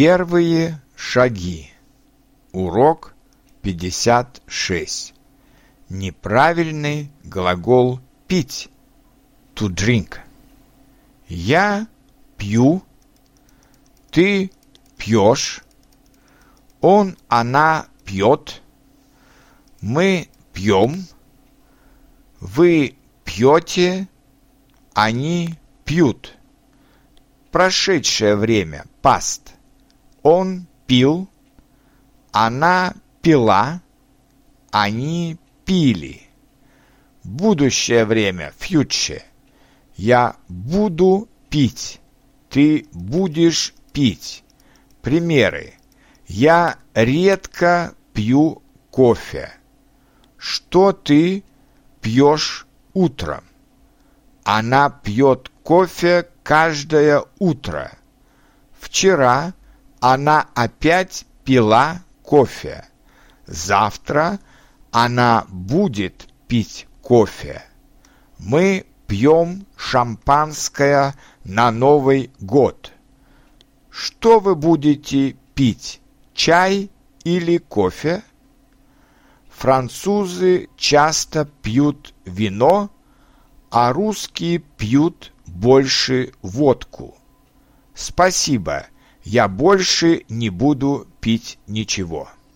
Первые шаги. Урок 56. Неправильный глагол пить. To drink. Я пью. Ты пьешь. Он, она пьет. Мы пьем. Вы пьете. Они пьют. Прошедшее время. Past. Он пил. Она пила. Они пили. Будущее время. Future. Я буду пить. Ты будешь пить. Примеры. Я редко пью кофе. Что ты пьешь утром? Она пьет кофе каждое утро. Вчера она опять пила кофе. Завтра она будет пить кофе. Мы пьем шампанское на Новый год. Что вы будете пить, чай или кофе? Французы часто пьют вино, а русские пьют больше водку. Спасибо, я больше не буду пить ничего.